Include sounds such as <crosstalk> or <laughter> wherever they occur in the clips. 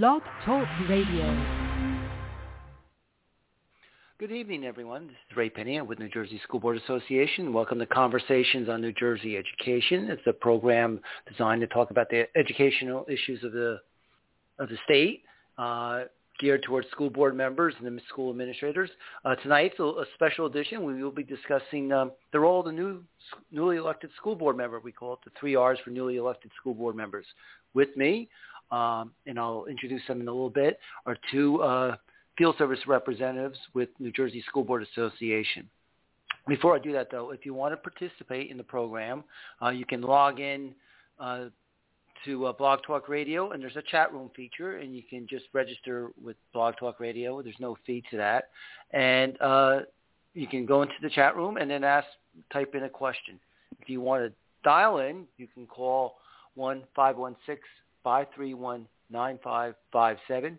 Blog Talk Radio. Good evening, everyone. This is Ray Pinney. With New Jersey School Board Association. Welcome to Conversations on New Jersey Education. It's a program designed to talk about the educational issues of the of the state, uh, geared towards school board members and the school administrators. Uh, tonight's a, a, special edition. We will be discussing um, the role of the new newly elected school board member. We call it the three R's for newly elected school board members. With me um, and I'll introduce them in a little bit, are two uh, field service representatives with New Jersey School Board Association. Before I do that, though, if you want to participate in the program, uh, you can log in uh, to uh, Blog Talk Radio, and there's a chat room feature, and you can just register with Blog Talk Radio. There's no fee to that, and uh, you can go into the chat room and then ask, type in a question. If you want to dial in, you can call one five one six 531-9557,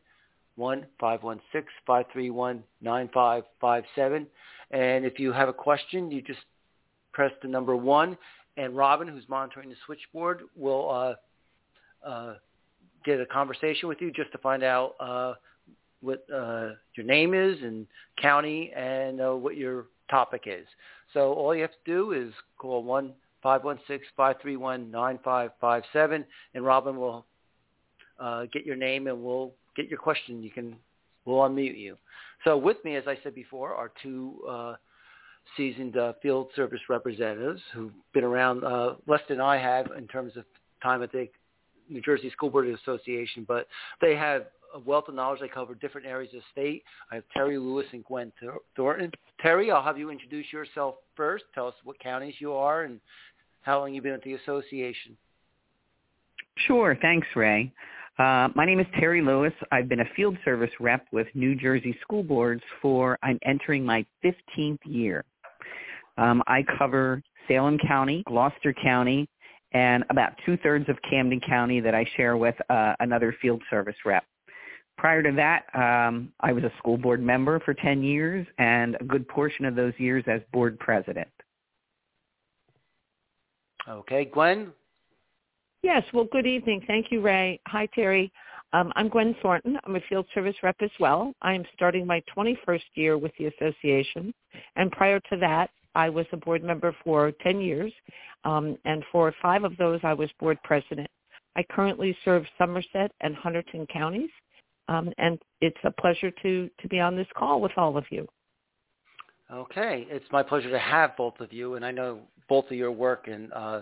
1-516-531-9557. And if you have a question, you just press the number one, and Robin, who's monitoring the switchboard, will uh, uh, get a conversation with you just to find out uh, what uh, your name is and county and uh, what your topic is. So all you have to do is call one five one six five three one nine five five seven, and Robin will uh, get your name and we'll get your question. You can we'll unmute you. So with me, as I said before, are two uh, seasoned uh, field service representatives who've been around uh, less than I have in terms of time at the New Jersey School Board Association, but they have a wealth of knowledge. They cover different areas of state. I have Terry Lewis and Gwen Thornton. Terry, I'll have you introduce yourself first. Tell us what counties you are and how long you've been with the association. Sure. Thanks, Ray. Uh, my name is Terry Lewis. I've been a field service rep with New Jersey school boards for, I'm entering my 15th year. Um, I cover Salem County, Gloucester County, and about two-thirds of Camden County that I share with uh, another field service rep. Prior to that, um, I was a school board member for 10 years and a good portion of those years as board president. Okay, Gwen, Yes, well, good evening. Thank you, Ray. Hi, Terry. Um, I'm Gwen Thornton. I'm a field service rep as well. I am starting my 21st year with the association. And prior to that, I was a board member for 10 years. Um, and for five of those, I was board president. I currently serve Somerset and Hunterdon counties. Um, and it's a pleasure to, to be on this call with all of you. Okay. It's my pleasure to have both of you. And I know both of your work and uh,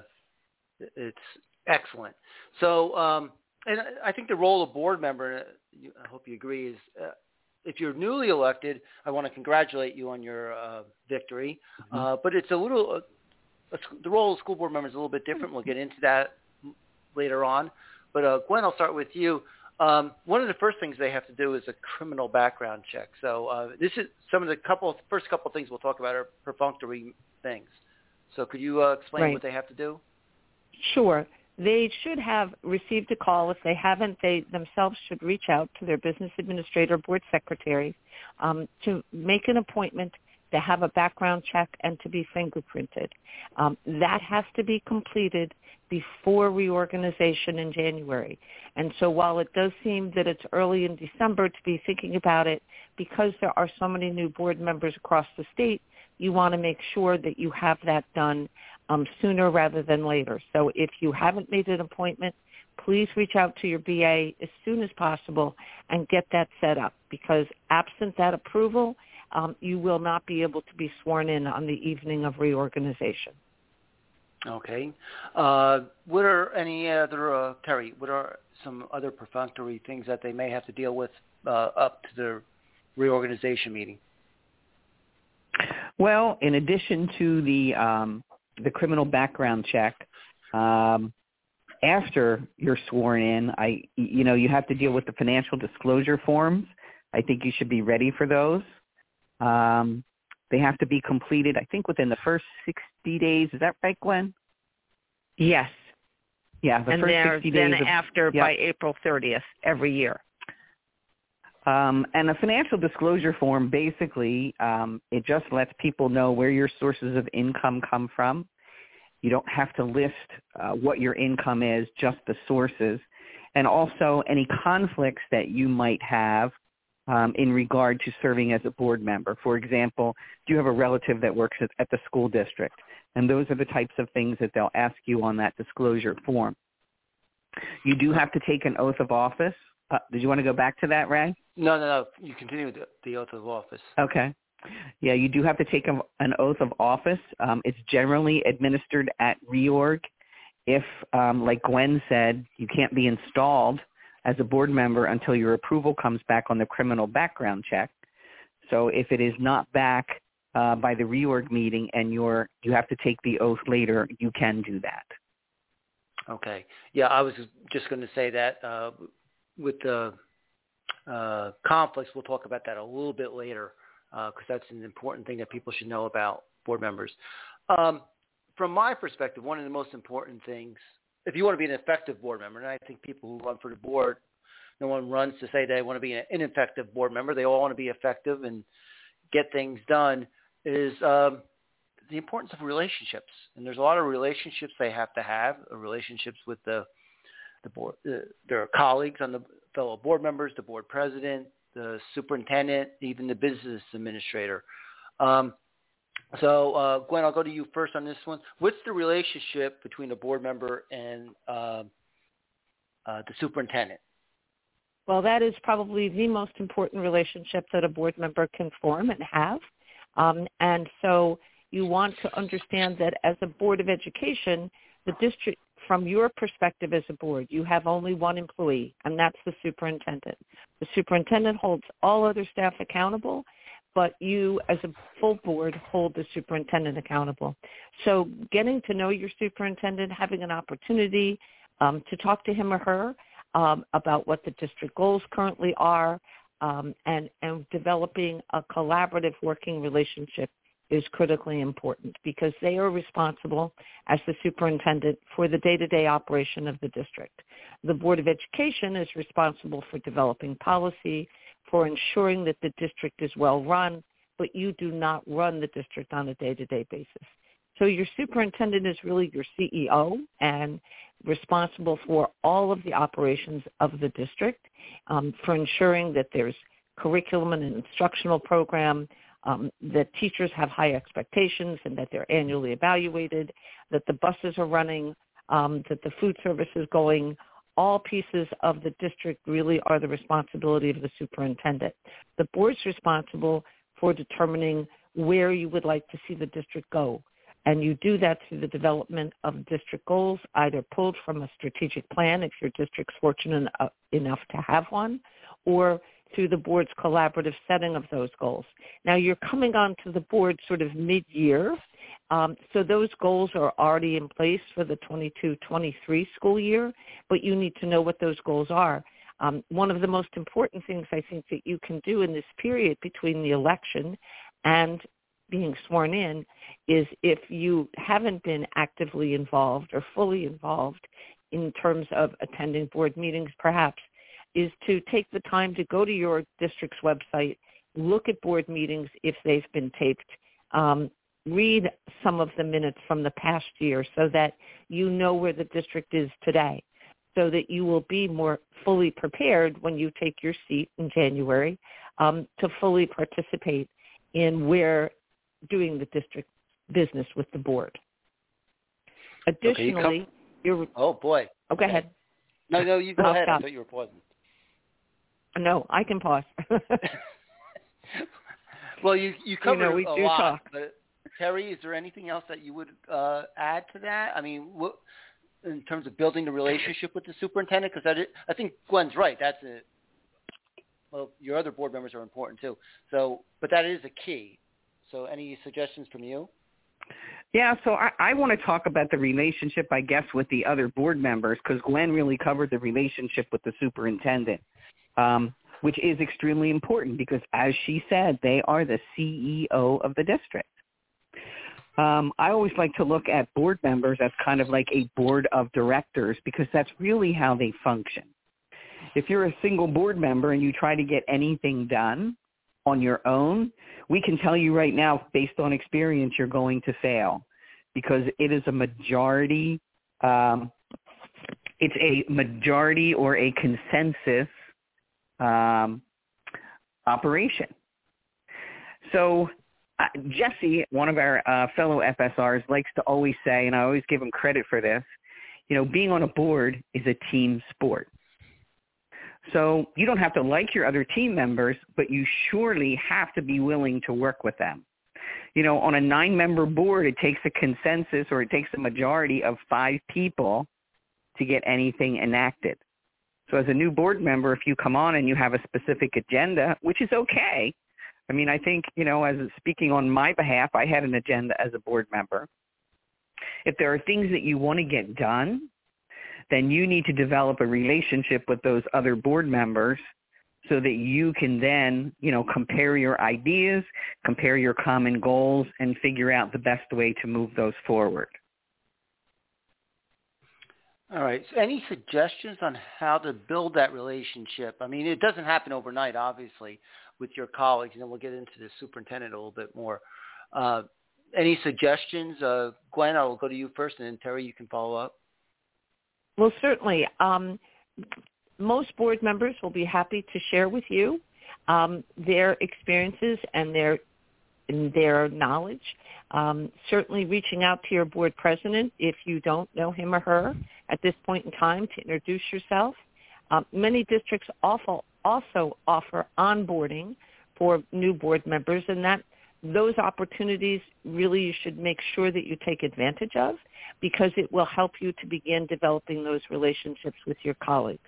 it's Excellent. So, um, and I think the role of board member, uh, I hope you agree, is uh, if you're newly elected, I want to congratulate you on your uh, victory. Mm-hmm. Uh, but it's a little, uh, the role of school board member is a little bit different. We'll get into that later on. But uh, Gwen, I'll start with you. Um, one of the first things they have to do is a criminal background check. So uh, this is some of the couple first couple of things we'll talk about are perfunctory things. So could you uh, explain right. what they have to do? Sure they should have received a call. If they haven't, they themselves should reach out to their business administrator, board secretary, um, to make an appointment to have a background check and to be fingerprinted. Um, that has to be completed before reorganization in January. And so while it does seem that it's early in December to be thinking about it, because there are so many new board members across the state, you want to make sure that you have that done um, sooner rather than later. So if you haven't made an appointment, please reach out to your BA as soon as possible and get that set up because absent that approval, um, you will not be able to be sworn in on the evening of reorganization. Okay. Uh, what are any other, uh, Terry, what are some other perfunctory things that they may have to deal with uh, up to the reorganization meeting? Well, in addition to the um, the criminal background check, um, after you're sworn in, I you know you have to deal with the financial disclosure forms. I think you should be ready for those. Um, they have to be completed, I think, within the first 60 days. Is that right, Gwen? Yes. Yeah, the and first 60 days. then of, after yep. by April 30th every year. Um, and the financial disclosure form basically um, it just lets people know where your sources of income come from. You don't have to list uh, what your income is, just the sources. and also any conflicts that you might have um, in regard to serving as a board member. For example, do you have a relative that works at, at the school district? And those are the types of things that they'll ask you on that disclosure form. You do have to take an oath of office. Uh, did you want to go back to that, Ray? No, no, no. You continue with the, the oath of office. Okay. Yeah, you do have to take a, an oath of office. Um, it's generally administered at reorg. If, um, like Gwen said, you can't be installed as a board member until your approval comes back on the criminal background check. So if it is not back uh, by the reorg meeting and you're you have to take the oath later, you can do that. Okay. Yeah, I was just going to say that uh, with the uh, conflicts, we'll talk about that a little bit later because uh, that's an important thing that people should know about board members. Um, from my perspective, one of the most important things, if you want to be an effective board member, and I think people who run for the board, no one runs to say they want to be an ineffective board member. They all want to be effective and get things done. Is um, the importance of relationships, and there's a lot of relationships they have to have, relationships with the the board, uh, their colleagues on the fellow board members, the board president, the superintendent, even the business administrator. Um, so, uh, Gwen, I'll go to you first on this one. What's the relationship between a board member and uh, uh, the superintendent? Well, that is probably the most important relationship that a board member can form and have. Um, and so you want to understand that as a board of education, the district, from your perspective as a board, you have only one employee, and that's the superintendent. The superintendent holds all other staff accountable, but you as a full board hold the superintendent accountable. So getting to know your superintendent, having an opportunity um, to talk to him or her um, about what the district goals currently are, um, and, and developing a collaborative working relationship is critically important because they are responsible as the superintendent for the day-to-day operation of the district. The Board of Education is responsible for developing policy, for ensuring that the district is well run, but you do not run the district on a day-to-day basis. So your superintendent is really your CEO and responsible for all of the operations of the district, um, for ensuring that there's curriculum and an instructional program, um, that teachers have high expectations and that they're annually evaluated, that the buses are running, um, that the food service is going. All pieces of the district really are the responsibility of the superintendent. The board's responsible for determining where you would like to see the district go. And you do that through the development of district goals, either pulled from a strategic plan if your district's fortunate enough to have one, or through the board's collaborative setting of those goals. Now you're coming onto the board sort of mid-year, um, so those goals are already in place for the 22-23 school year, but you need to know what those goals are. Um, one of the most important things I think that you can do in this period between the election and being sworn in is if you haven't been actively involved or fully involved in terms of attending board meetings perhaps is to take the time to go to your district's website, look at board meetings if they've been taped, um, read some of the minutes from the past year so that you know where the district is today so that you will be more fully prepared when you take your seat in January um, to fully participate in where doing the district business with the board. Additionally, okay, you you're, oh boy. Oh, go ahead. No, no, you go I'll ahead. Stop. I thought you were pausing. No, I can pause. <laughs> well, you you covered you know, we a do lot, talk. but Terry, is there anything else that you would uh, add to that? I mean, what, in terms of building the relationship with the superintendent, because I think Gwen's right. That's a well, your other board members are important too. So, but that is a key. So, any suggestions from you? Yeah, so I, I want to talk about the relationship, I guess, with the other board members because Gwen really covered the relationship with the superintendent um, which is extremely important because, as she said, they are the CEO of the district. Um, I always like to look at board members as kind of like a board of directors because that's really how they function. If you're a single board member and you try to get anything done on your own, we can tell you right now, based on experience, you're going to fail because it is a majority um, it's a majority or a consensus um, operation. So uh, Jesse, one of our uh, fellow FSRs, likes to always say, and I always give him credit for this, you know, being on a board is a team sport. So you don't have to like your other team members, but you surely have to be willing to work with them. You know, on a nine-member board, it takes a consensus or it takes a majority of five people to get anything enacted. So as a new board member, if you come on and you have a specific agenda, which is okay, I mean, I think, you know, as speaking on my behalf, I had an agenda as a board member. If there are things that you want to get done, then you need to develop a relationship with those other board members so that you can then, you know, compare your ideas, compare your common goals, and figure out the best way to move those forward. All right. So any suggestions on how to build that relationship? I mean, it doesn't happen overnight, obviously, with your colleagues, and then we'll get into the superintendent a little bit more. Uh, any suggestions? Uh, Gwen, I'll go to you first, and then Terry, you can follow up. Well, certainly. Um, most board members will be happy to share with you um, their experiences and their and their knowledge. Um, certainly reaching out to your board president if you don't know him or her at this point in time to introduce yourself. Um, many districts also also offer onboarding for new board members, and that those opportunities really you should make sure that you take advantage of because it will help you to begin developing those relationships with your colleagues.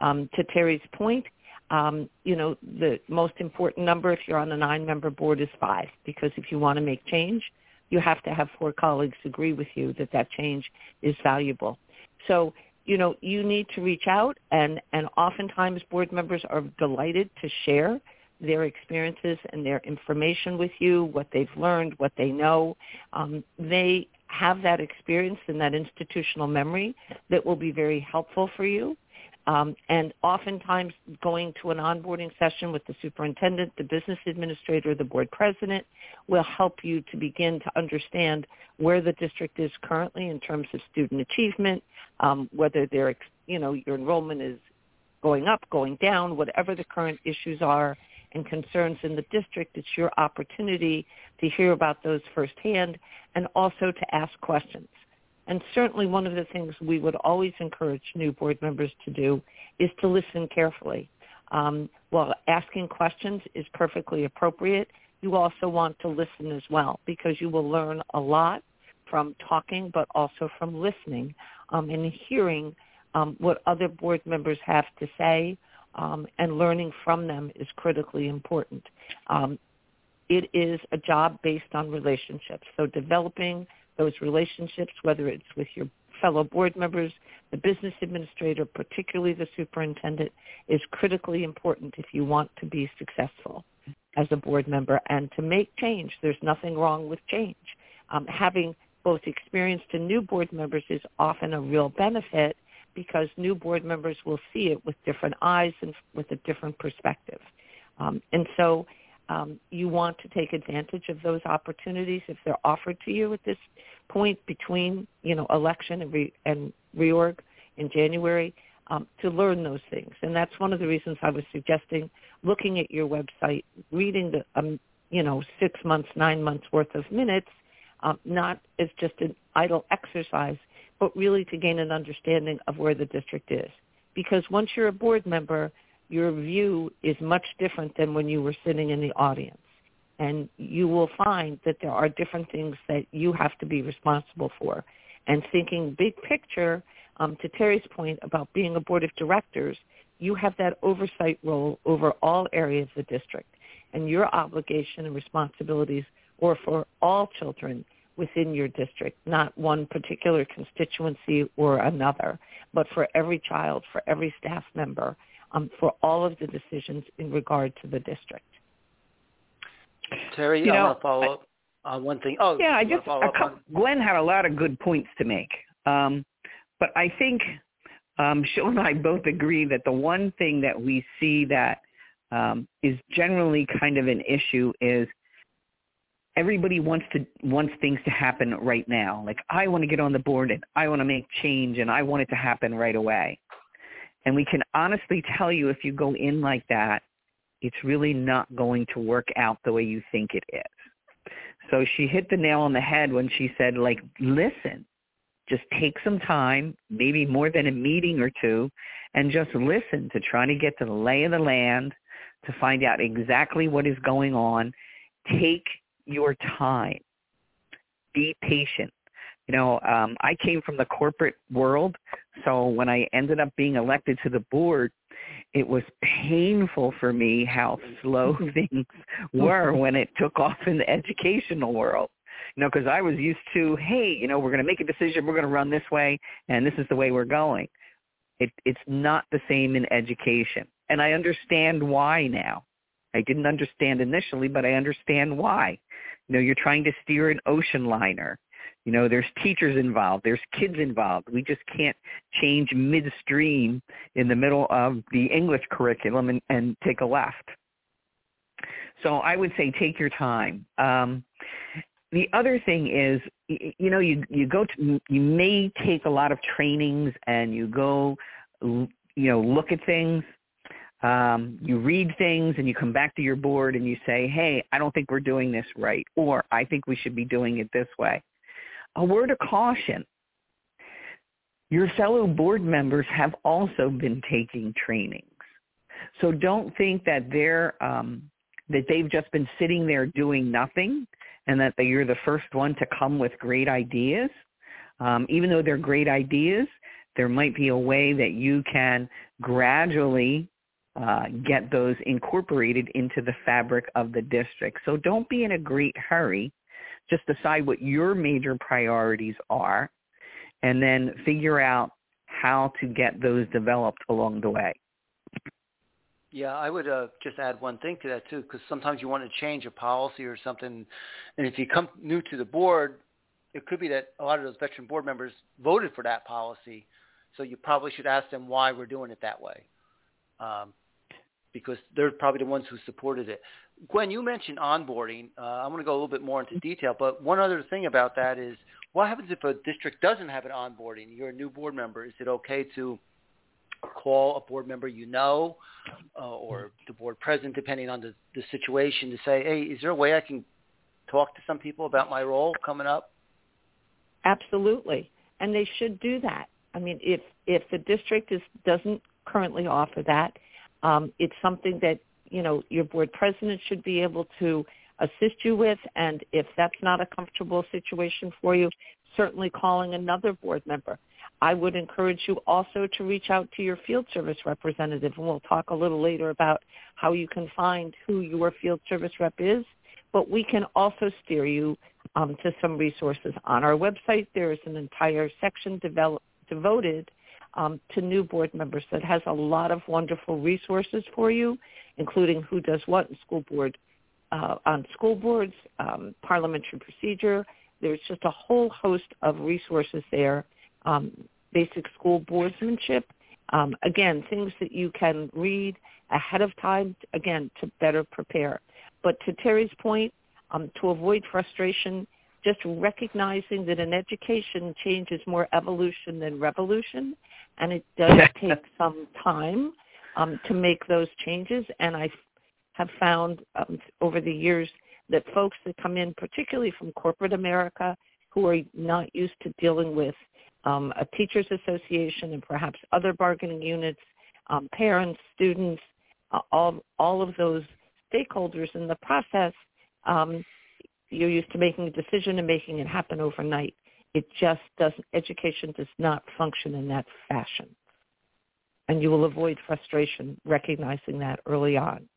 Um, to Terry's point, um, you know, the most important number if you're on a nine-member board is five because if you want to make change, you have to have four colleagues agree with you that that change is valuable. So you know, you need to reach out and, and oftentimes board members are delighted to share their experiences and their information with you, what they've learned, what they know. Um, they have that experience and that institutional memory that will be very helpful for you. Um, and oftentimes going to an onboarding session with the superintendent, the business administrator, the board president will help you to begin to understand where the district is currently in terms of student achievement, um, whether their, you know, your enrollment is going up, going down, whatever the current issues are and concerns in the district, it's your opportunity to hear about those firsthand and also to ask questions. And certainly one of the things we would always encourage new board members to do is to listen carefully. Um, while asking questions is perfectly appropriate, you also want to listen as well because you will learn a lot from talking but also from listening um, and hearing um, what other board members have to say um, and learning from them is critically important. Um, it is a job based on relationships. So developing those relationships, whether it's with your fellow board members, the business administrator, particularly the superintendent, is critically important if you want to be successful as a board member and to make change. There's nothing wrong with change. Um, having both experienced and new board members is often a real benefit because new board members will see it with different eyes and with a different perspective. Um, and so um, you want to take advantage of those opportunities if they're offered to you at this point between you know election and, re- and reorg in January um, to learn those things. And that's one of the reasons I was suggesting looking at your website, reading the um, you know six months, nine months worth of minutes, um, not as just an idle exercise, but really to gain an understanding of where the district is. Because once you're a board member, your view is much different than when you were sitting in the audience. And you will find that there are different things that you have to be responsible for. And thinking big picture, um, to Terry's point about being a board of directors, you have that oversight role over all areas of the district. And your obligation and responsibilities are for all children within your district, not one particular constituency or another, but for every child, for every staff member um, for all of the decisions in regard to the district. Terry, you I know, want to follow up on one thing. Oh, yeah, I just couple, on... Gwen had a lot of good points to make, um, but I think um, <laughs> Sean and I both agree that the one thing that we see that um, is generally kind of an issue is everybody wants to wants things to happen right now. Like I want to get on the board and I want to make change and I want it to happen right away. And we can honestly tell you if you go in like that, it's really not going to work out the way you think it is. So she hit the nail on the head when she said like listen, just take some time, maybe more than a meeting or two, and just listen to try to get to the lay of the land, to find out exactly what is going on. Take your time. Be patient. You know, um, I came from the corporate world, so when I ended up being elected to the board, it was painful for me how slow things were when it took off in the educational world. You know, because I was used to, hey, you know, we're going to make a decision, we're going to run this way, and this is the way we're going. It, it's not the same in education, and I understand why now. I didn't understand initially, but I understand why. You know, you're trying to steer an ocean liner. You know, there's teachers involved, there's kids involved. We just can't change midstream in the middle of the English curriculum and, and take a left. So I would say take your time. Um, the other thing is, you know, you you go to you may take a lot of trainings and you go, you know, look at things um, you read things and you come back to your board and you say, hey, I don't think we're doing this right, or I think we should be doing it this way. A word of caution. Your fellow board members have also been taking trainings. So don't think that they're um, that they've just been sitting there doing nothing and that you're the first one to come with great ideas. Um, even though they're great ideas, there might be a way that you can gradually uh, get those incorporated into the fabric of the district. So don't be in a great hurry. Just decide what your major priorities are and then figure out how to get those developed along the way. Yeah, I would uh, just add one thing to that too, because sometimes you want to change a policy or something, and if you come new to the board, it could be that a lot of those veteran board members voted for that policy, so you probably should ask them why we're doing it that way. Um, because they're probably the ones who supported it. Gwen, you mentioned onboarding. Uh, I want to go a little bit more into detail, but one other thing about that is what happens if a district doesn't have an onboarding? You're a new board member. Is it okay to call a board member you know uh, or the board president, depending on the, the situation, to say, hey, is there a way I can talk to some people about my role coming up? Absolutely. And they should do that. I mean, if if the district is doesn't currently offer that, um, it's something that you know your board president should be able to assist you with, and if that's not a comfortable situation for you, certainly calling another board member. I would encourage you also to reach out to your field service representative, and we'll talk a little later about how you can find who your field service rep is. But we can also steer you um, to some resources on our website. There is an entire section develop, devoted um, to new board members that has a lot of wonderful resources for you, including who does what in school board, uh, on school boards, um, parliamentary procedure. There's just a whole host of resources there. Um, basic school boardsmanship. Um, again, things that you can read ahead of time, again, to better prepare. But to Terry's point, um, to avoid frustration, just recognizing that in education change is more evolution than revolution and it does take some time um, to make those changes. And I have found um, over the years that folks that come in, particularly from corporate America, who are not used to dealing with um, a teachers association and perhaps other bargaining units, um, parents, students, uh, all all of those stakeholders in the process, um, you're used to making a decision and making it happen overnight. It just doesn't, education does not function in that fashion. And you will avoid frustration recognizing that early on.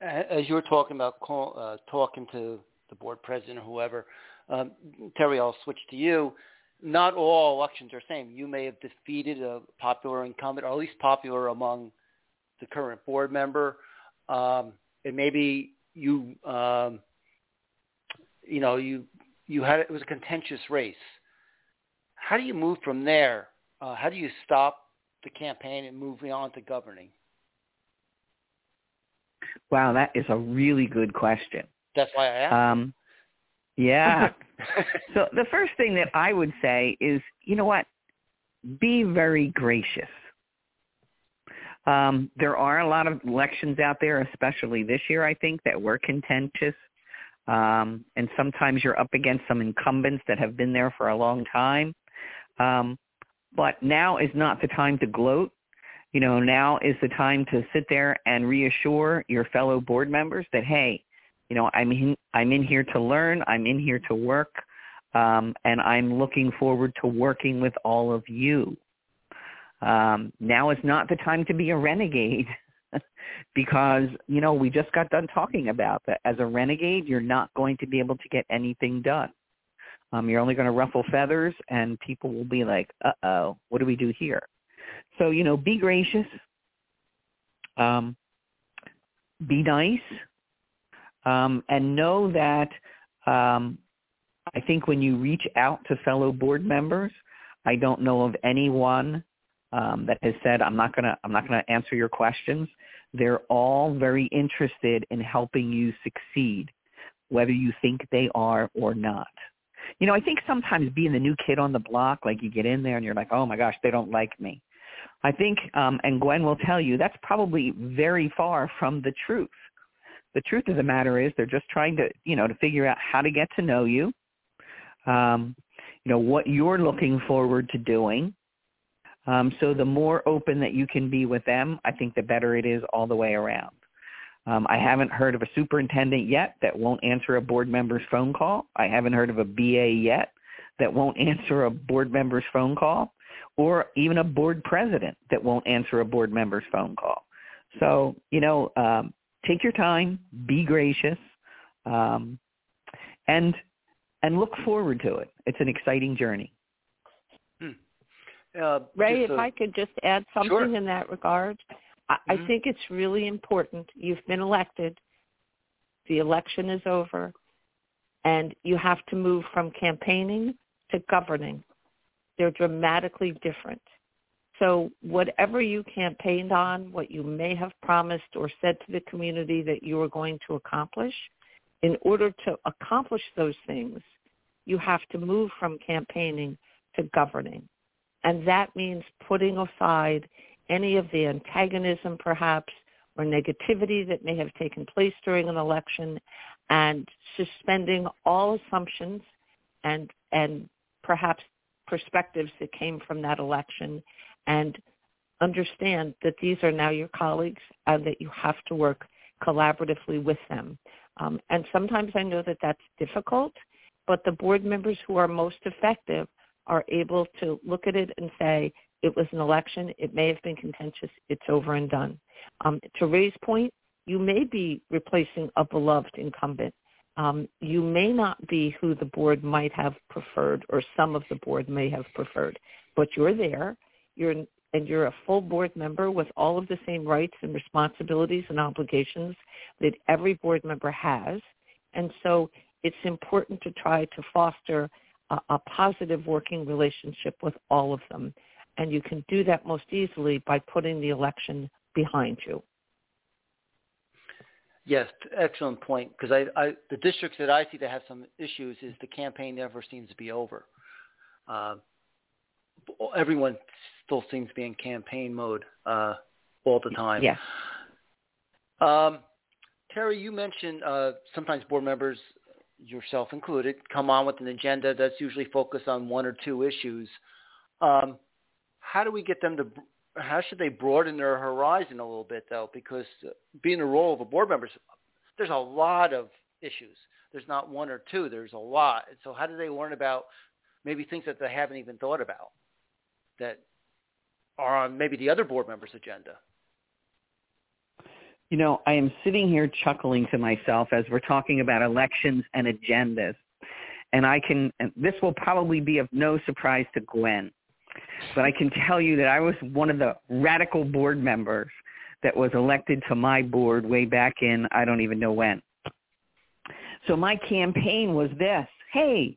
As you were talking about call, uh, talking to the board president or whoever, um, Terry, I'll switch to you. Not all elections are the same. You may have defeated a popular incumbent, or at least popular among the current board member, um, and maybe you, um, you know, you you had it was a contentious race. How do you move from there? Uh, how do you stop the campaign and move on to governing? Wow, that is a really good question. That's why I asked. Um, yeah. <laughs> so the first thing that I would say is, you know what? Be very gracious. Um, there are a lot of elections out there, especially this year, I think, that were contentious. Um, and sometimes you're up against some incumbents that have been there for a long time. Um, but now is not the time to gloat. You know, now is the time to sit there and reassure your fellow board members that, hey, you know, I'm in, I'm in here to learn. I'm in here to work. Um, and I'm looking forward to working with all of you. Um, now is not the time to be a renegade <laughs> because, you know, we just got done talking about that. As a renegade, you're not going to be able to get anything done. Um, you're only going to ruffle feathers and people will be like, uh-oh, what do we do here? So, you know, be gracious. Um, be nice. Um, and know that um, I think when you reach out to fellow board members, I don't know of anyone um, that has said, I'm not to, I'm not going to answer your questions. They're all very interested in helping you succeed, whether you think they are or not. You know, I think sometimes being the new kid on the block, like you get in there and you're like, oh my gosh, they don't like me. I think, um, and Gwen will tell you, that's probably very far from the truth. The truth of the matter is they're just trying to, you know, to figure out how to get to know you, um, you know, what you're looking forward to doing. Um, so the more open that you can be with them, I think the better it is all the way around. Um, I haven't heard of a superintendent yet that won't answer a board member's phone call. I haven't heard of a BA yet that won't <laughs> answer a board member's phone call or even a board president that won't answer a board member's phone call. So, you know, um, take your time, be gracious, um, and and look forward to it. It's an exciting journey. Uh, Ray, if a, I could just add something sure. in that regard, I, mm-hmm. I think it's really important. You've been elected. The election is over. And you have to move from campaigning to governing. They're dramatically different. So whatever you campaigned on, what you may have promised or said to the community that you were going to accomplish, in order to accomplish those things, you have to move from campaigning to governing. And that means putting aside any of the antagonism perhaps or negativity that may have taken place during an election and suspending all assumptions and and perhaps perspectives that came from that election and understand that these are now your colleagues and that you have to work collaboratively with them. Um, and sometimes I know that that's difficult, but the board members who are most effective are able to look at it and say, it was an election. It may have been contentious. It's over and done. Um, to Ray's point, you may be replacing a beloved incumbent. Um, you may not be who the board might have preferred or some of the board may have preferred, but you're there. You're and you're a full board member with all of the same rights and responsibilities and obligations that every board member has. And so it's important to try to foster a, a positive working relationship with all of them. And you can do that most easily by putting the election behind you. Yes, excellent point. Because I, I, the districts that I see that have some issues is the campaign never seems to be over. Uh, everyone still seems to be in campaign mode uh, all the time. Yeah. Um, Terry, you mentioned uh, sometimes board members, yourself included, come on with an agenda that's usually focused on one or two issues. Um, how do we get them to? How should they broaden their horizon a little bit, though? Because being the role of a board member, there's a lot of issues. There's not one or two. There's a lot. So how do they learn about maybe things that they haven't even thought about that are on maybe the other board members' agenda? You know, I am sitting here chuckling to myself as we're talking about elections and agendas. And I can, and this will probably be of no surprise to Gwen, but I can tell you that I was one of the radical board members that was elected to my board way back in, I don't even know when. So my campaign was this, hey,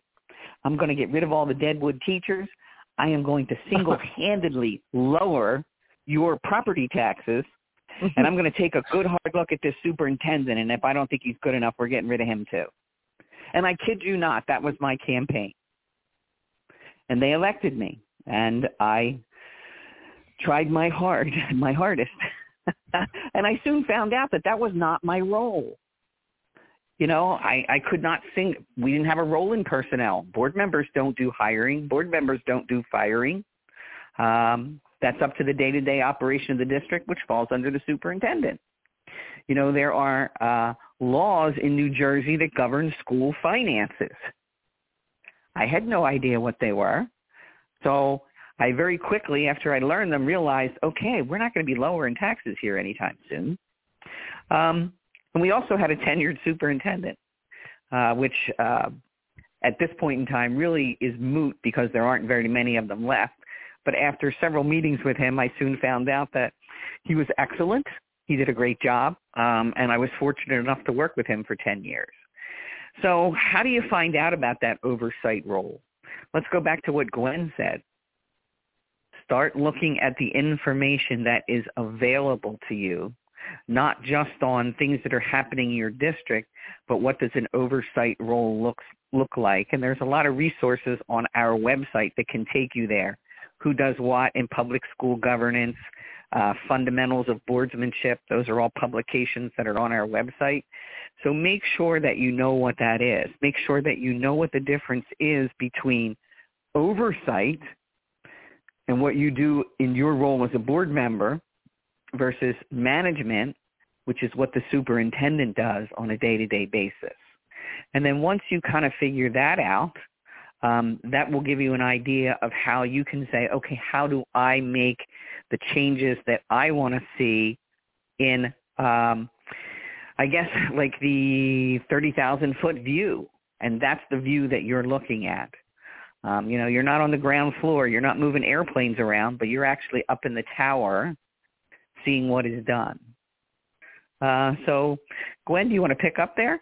I'm going to get rid of all the deadwood teachers. I am going to <laughs> single-handedly lower your property taxes and I'm going to take a good hard look at this superintendent, and if I don't think he's good enough, we're getting rid of him too. And I kid you not, that was my campaign. And they elected me, and I tried my hard, <laughs> my hardest. <laughs> and I soon found out that that was not my role. You know, I, I could not sing. We didn't have a role in personnel. Board members don't do hiring. Board members don't do firing. Um, that's up to the day-to-day operation of the district, which falls under the superintendent. You know, there are uh, laws in New Jersey that govern school finances. I had no idea what they were. So I very quickly, after I learned them, realized, okay, we're not going to be lowering taxes here anytime soon. Um, and we also had a tenured superintendent, uh, which uh, at this point in time really is moot because there aren't very many of them left. But after several meetings with him, I soon found out that he was excellent. He did a great job, um, and I was fortunate enough to work with him for 10 years. So how do you find out about that oversight role? Let's go back to what Gwen said. Start looking at the information that is available to you, not just on things that are happening in your district, but what does an oversight role look, look like? And there's a lot of resources on our website that can take you there who does what in public school governance, uh, fundamentals of boardsmanship. Those are all publications that are on our website. So make sure that you know what that is. Make sure that you know what the difference is between oversight and what you do in your role as a board member versus management, which is what the superintendent does on a day-to-day basis. And then once you kind of figure that out, um, that will give you an idea of how you can say, okay, how do I make the changes that I want to see in, um, I guess, <laughs> like the 30,000 foot view. And that's the view that you're looking at. Um, you know, you're not on the ground floor. You're not moving airplanes around, but you're actually up in the tower seeing what is done. Uh, so, Gwen, do you want to pick up there?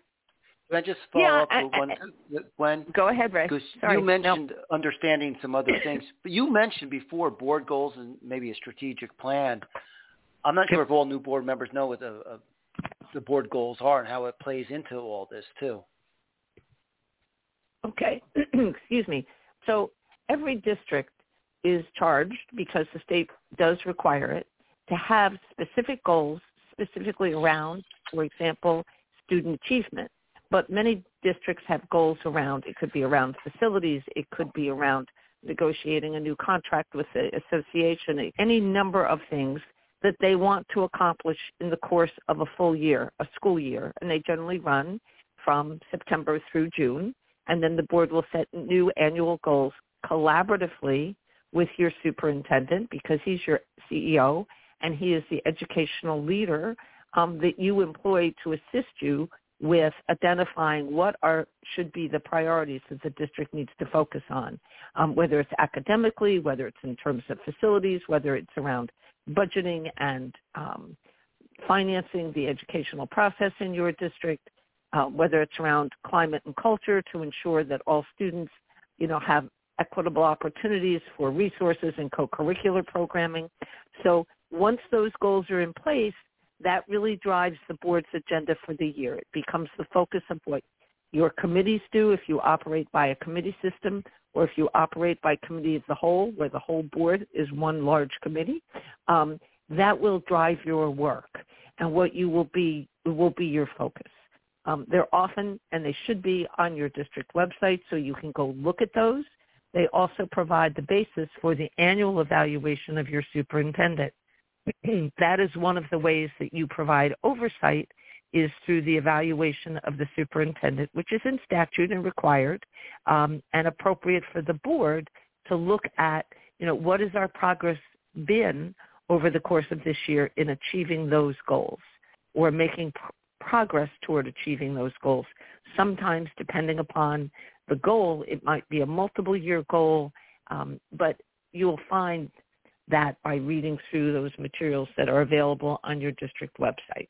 Can I just follow Yeah, up I- with one, I- Gwen? Go ahead, Ray. Because Sorry. you No. mentioned understanding some other things, but you mentioned before board goals and maybe a strategic plan. I'm not sure if all new board members know what the, uh, the board goals are and how it plays into all this too. Okay. <clears throat> Excuse me. So every district is charged because the state does require it to have specific goals specifically around, for example, student achievement. But many districts have goals around, it could be around facilities, it could be around negotiating a new contract with the association, any number of things that they want to accomplish in the course of a full year, a school year. And they generally run from September through June and then the board will set new annual goals collaboratively with your superintendent because he's your CEO and he is the educational leader um, that you employ to assist you with identifying what are should be the priorities that the district needs to focus on, um, whether it's academically, whether it's in terms of facilities, whether it's around budgeting and um, financing the educational process in your district, uh, whether it's around climate and culture to ensure that all students, you know, have equitable opportunities for resources and co-curricular programming. So once those goals are in place, that really drives the board's agenda for the year. It becomes the focus of what your committees do if you operate by a committee system or if you operate by committee as a whole, where the whole board is one large committee. Um, that will drive your work and what you will be will be your focus. Um, they're often, and they should be, on your district website, so you can go look at those. They also provide the basis for the annual evaluation of your superintendent. <clears throat> that is one of the ways that you provide oversight is through the evaluation of the superintendent, which is in statute and required um, and appropriate for the board to look at, you know, what has our progress been over the course of this year in achieving those goals or making pr- progress toward achieving those goals. Sometimes, depending upon the goal, it might be a multiple year goal, um, but you'll find that by reading through those materials that are available on your district website.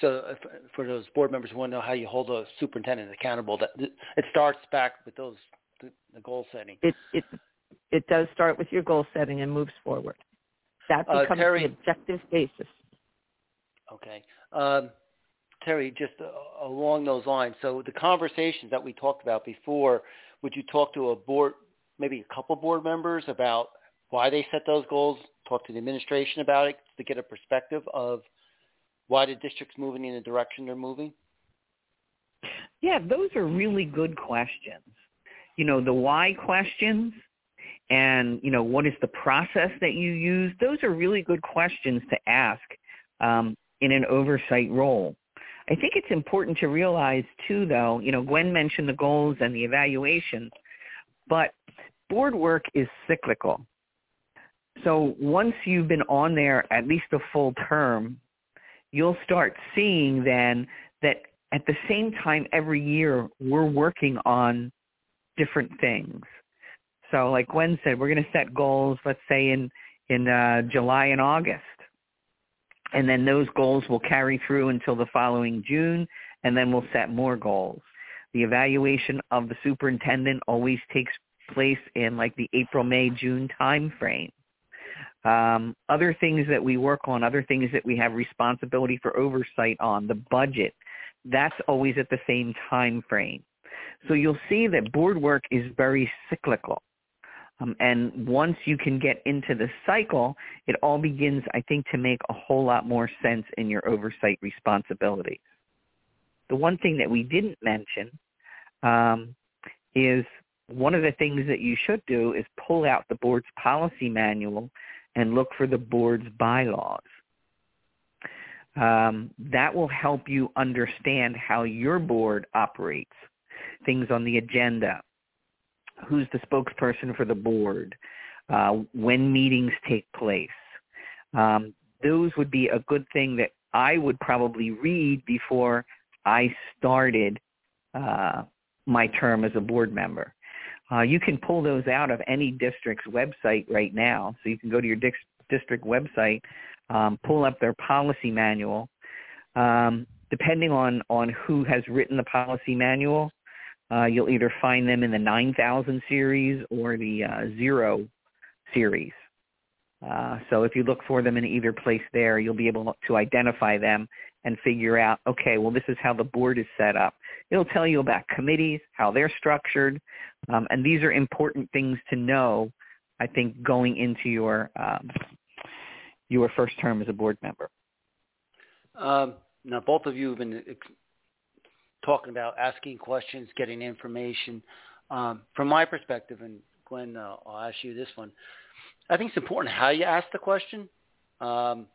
So for those board members who want to know how you hold a superintendent accountable, that it starts back with those the, goal setting. It it it does start with your goal setting and moves forward. That Uh, becomes Terry- the objective basis. Okay. Um, Terry, just uh, along those lines, so the conversations that we talked about before, would you talk to a board, maybe a couple board members about why they set those goals, talk to the administration about it to get a perspective of why the district's moving in the direction they're moving? Yeah, those are really good questions. You know, the why questions and, you know, what is the process that you use? Those are really good questions to ask um, in an oversight role. I think it's important to realize too, though, you know, Gwen mentioned the goals and the evaluation, but board work is cyclical. So once you've been on there at least a full term, you'll start seeing then that at the same time every year we're working on different things. So like Gwen said, we're going to set goals, let's say in, in uh, July and August. And then those goals will carry through until the following June, and then we'll set more goals. The evaluation of the superintendent always takes place in like the April, May, June time frame. Um, other things that we work on, other things that we have responsibility for oversight on, the budget, that's always at the same time frame. So you'll see that board work is very cyclical. Um, and once you can get into the cycle, it all begins, I think, to make a whole lot more sense in your oversight responsibilities. The one thing that we didn't mention um, is one of the things that you should do is pull out the board's policy manual and look for the board's bylaws. Um, that will help you understand how your board operates, things on the agenda, who's the spokesperson for the board, uh, when meetings take place. Um, those would be a good thing that I would probably read before I started uh, my term as a board member. Uh, you can pull those out of any district's website right now. So you can go to your district website, um, pull up their policy manual. Um, depending on, on who has written the policy manual, uh, you'll either find them in the 9000 series or the uh, Zero series. Uh, so if you look for them in either place there, you'll be able to identify them and figure out, okay, well, this is how the board is set up. It'll tell you about committees, how they're structured, um, and these are important things to know, I think, going into your um, your first term as a board member. Um, now, both of you have been talking about asking questions, getting information. Um, from my perspective, and Gwen, uh, I'll ask you this one. I think it's important how you ask the question. Um,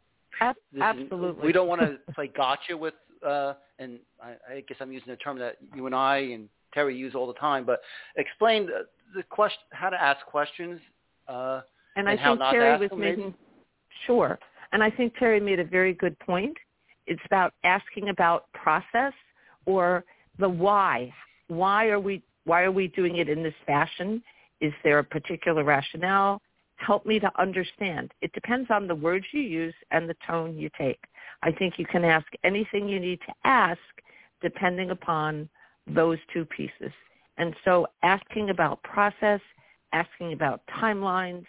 Absolutely. Is, we don't want to <laughs> play gotcha with, uh, and I, I, guess I'm using a term that you and I and Terry use all the time, but explain the, the question, how to ask questions, uh, and, and I think Terry was making maybe? sure, and I think Terry made a very good point. It's about asking about process or the why. Why are we why are we doing it in this fashion? Is there a particular rationale? Help me to understand. It depends on the words you use and the tone you take. I think you can ask anything you need to ask depending upon those two pieces. And so asking about process, asking about timelines,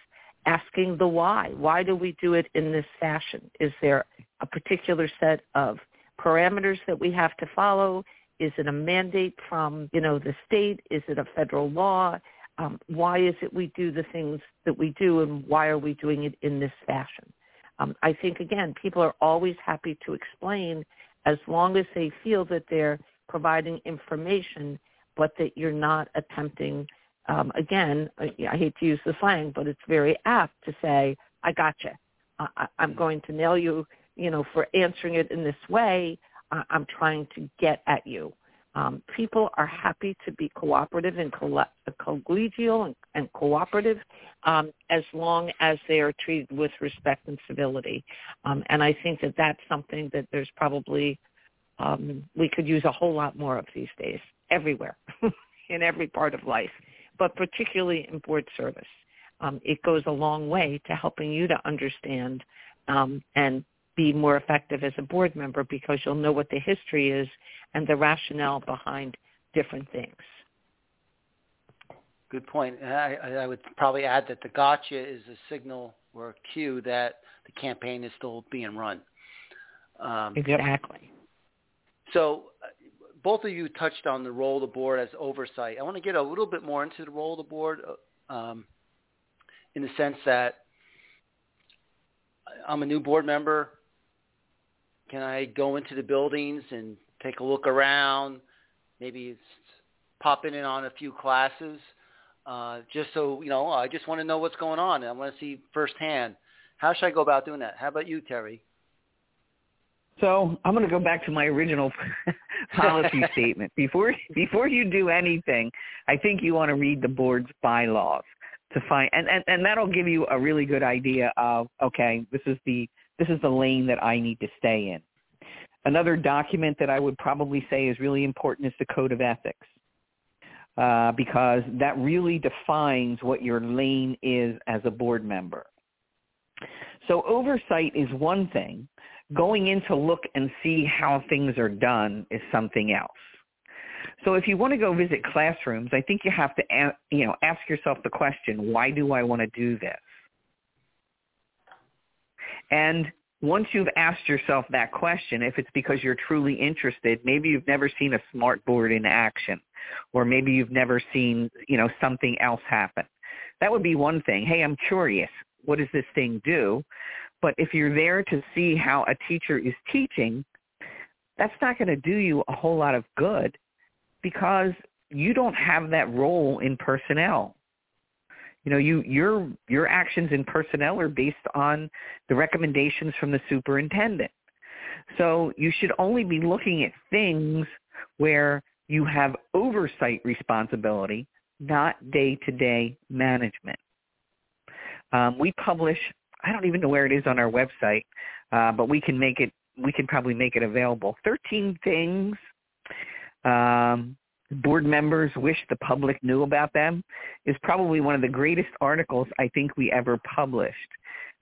asking the why. Why do we do it in this fashion? Is there a particular set of parameters that we have to follow? Is it a mandate from, you know, the state? Is it a federal law? Um, why is it we do the things that we do and why are we doing it in this fashion? Um, I think, again, people are always happy to explain as long as they feel that they're providing information, but that you're not attempting, um, again, I, I hate to use the slang, but it's very apt to say, I gotcha. I, I'm going to nail you, you know, for answering it in this way. I, I'm trying to get at you. Um, people are happy to be cooperative and collegial and, and cooperative um, as long as they are treated with respect and civility. Um, and I think that that's something that there's probably um, we could use a whole lot more of these days, everywhere, <laughs> in every part of life, but particularly in board service. Um, it goes a long way to helping you to understand um, and be more effective as a board member because you'll know what the history is and the rationale behind different things. Good point. I, I would probably add that the gotcha is a signal or a cue that the campaign is still being run. Um, exactly. So uh, both of you touched on the role of the board as oversight. I want to get a little bit more into the role of the board uh, um, in the sense that I'm a new board member. Can I go into the buildings and take a look around? Maybe pop in on a few classes, uh, just so you know. I just want to know what's going on. I want to see firsthand. How should I go about doing that? How about you, Terry? So I'm going to go back to my original <laughs> policy statement. Before before you do anything, I think you want to read the board's bylaws to find, and, and, and that'll give you a really good idea of okay, this is the this is the lane that I need to stay in. Another document that I would probably say is really important is the Code of Ethics. Uh, because that really defines what your lane is as a board member. So oversight is one thing, going in to look and see how things are done is something else. So if you want to go visit classrooms, I think you have to you know ask yourself the question, why do I want to do this? And once you've asked yourself that question, if it's because you're truly interested, maybe you've never seen a smart board in action, or maybe you've never seen, you know, something else happen. That would be one thing. Hey, I'm curious. What does this thing do? But if you're there to see how a teacher is teaching, that's not going to do you a whole lot of good because you don't have that role in personnel. You know, you your your actions and personnel are based on the recommendations from the superintendent. So you should only be looking at things where you have oversight responsibility, not day-to-day management. Um, we publish I don't even know where it is on our website, uh, but we can make it. We can probably make it available. Thirteen things um, board members wish the public knew about them is probably one of the greatest articles I think we ever published.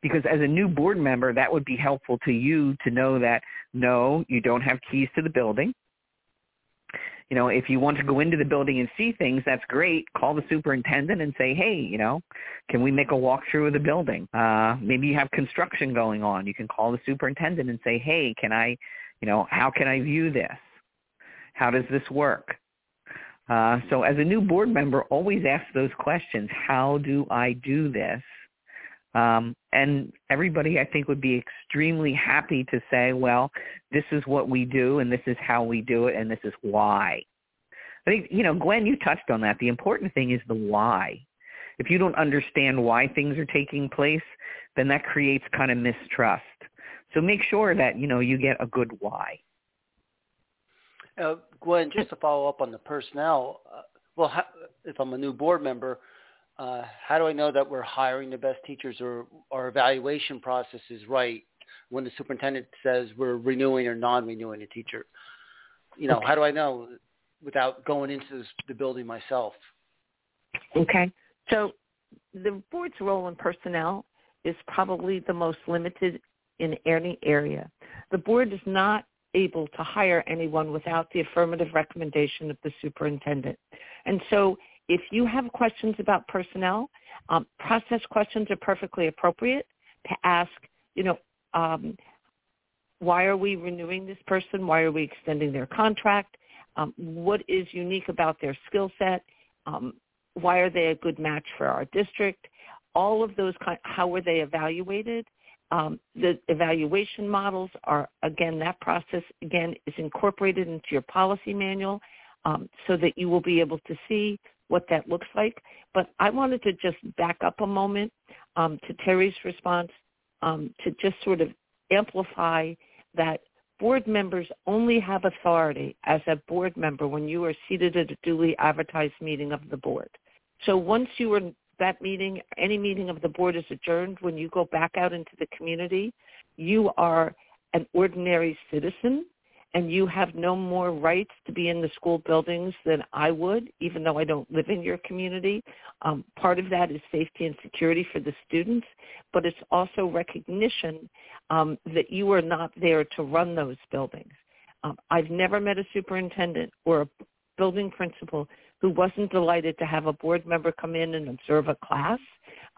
Because as a new board member, that would be helpful to you to know that no, you don't have keys to the building you know, if you want to go into the building and see things, that's great. Call the superintendent and say, hey, you know, can we make a walkthrough of the building? Uh, maybe you have construction going on. You can call the superintendent and say, hey, can I, you know, how can I view this? How does this work? Uh, so as a new board member, always ask those questions. How do I do this? Um, and everybody, I think, would be extremely happy to say, well, this is what we do and this is how we do it and this is why. I think, you know, Gwen, you touched on that. The important thing is the why. If you don't understand why things are taking place, then that creates kind of mistrust. So make sure that, you know, you get a good why. Uh, Gwen, just to follow up on the personnel, uh, well, how, if I'm a new board member, uh, how do I know that we're hiring the best teachers or our evaluation process is right when the superintendent says we're renewing or non-renewing a teacher? You know, okay. how do I know without going into the building myself? Okay. So the board's role in personnel is probably the most limited in any area. The board is not able to hire anyone without the affirmative recommendation of the superintendent. And so if you have questions about personnel, um, process questions are perfectly appropriate to ask, you know, um, why are we renewing this person? Why are we extending their contract? Um, what is unique about their skill set? Um, why are they a good match for our district? All of those, kind, how were they evaluated? Um, the evaluation models are, again, that process, again, is incorporated into your policy manual um, so that you will be able to see what that looks like. But I wanted to just back up a moment um, to Terry's response um, to just sort of amplify that board members only have authority as a board member when you are seated at a duly advertised meeting of the board. So once you are that meeting, any meeting of the board is adjourned, when you go back out into the community, you are an ordinary citizen and you have no more rights to be in the school buildings than I would, even though I don't live in your community. Um, part of that is safety and security for the students, but it's also recognition um, that you are not there to run those buildings. Um, I've never met a superintendent or a building principal who wasn't delighted to have a board member come in and observe a class.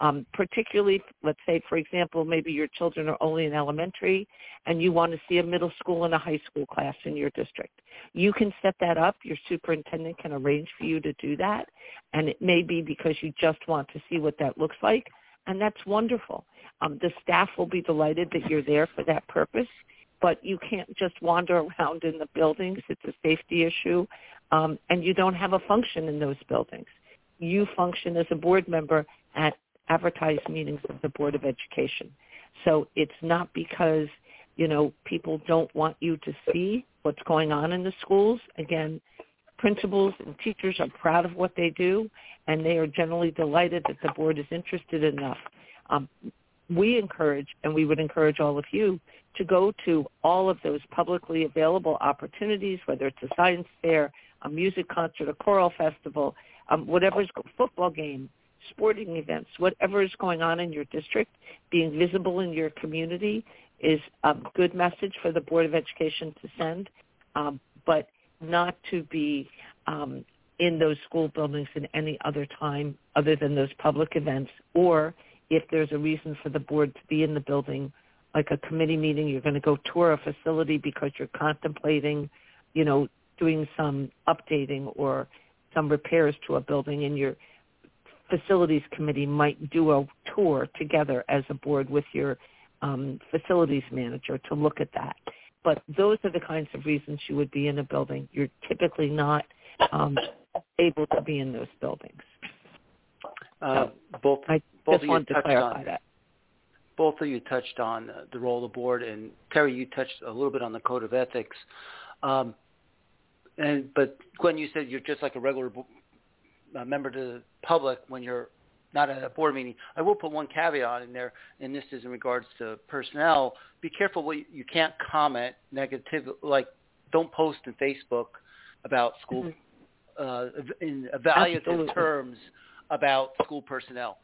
Um, particularly, let's say, for example, maybe your children are only in elementary and you want to see a middle school and a high school class in your district. You can set that up. Your superintendent can arrange for you to do that. And it may be because you just want to see what that looks like. And that's wonderful. Um, the staff will be delighted that you're there for that purpose but you can't just wander around in the buildings. It's a safety issue, um, and you don't have a function in those buildings. You function as a board member at advertised meetings of the Board of Education. So it's not because, you know, people don't want you to see what's going on in the schools. Again, principals and teachers are proud of what they do, and they are generally delighted that the board is interested enough. Um, we encourage, and we would encourage all of you, to go to all of those publicly available opportunities, whether it's a science fair, a music concert, a choral festival, um, whatever's football game, sporting events, whatever is going on in your district, being visible in your community is a good message for the Board of Education to send, um, but not to be um, in those school buildings in any other time other than those public events or if there's a reason for the board to be in the building, like a committee meeting, you're going to go tour a facility because you're contemplating, you know, doing some updating or some repairs to a building and your facilities committee might do a tour together as a board with your um, facilities manager to look at that. But those are the kinds of reasons you would be in a building. You're typically not um, able to be in those buildings. Uh, both I both just wanted to clarify on, that. Both of you touched on the role of the board, and Terry, you touched a little bit on the code of ethics. Um, and but Gwen, you said you're just like a regular uh, member to the public when you're not at a board meeting. I will put one caveat in there, and this is in regards to personnel. Be careful what you, you can't comment negative, like don't post in Facebook about school mm-hmm. uh, in evaluative terms about school personnel.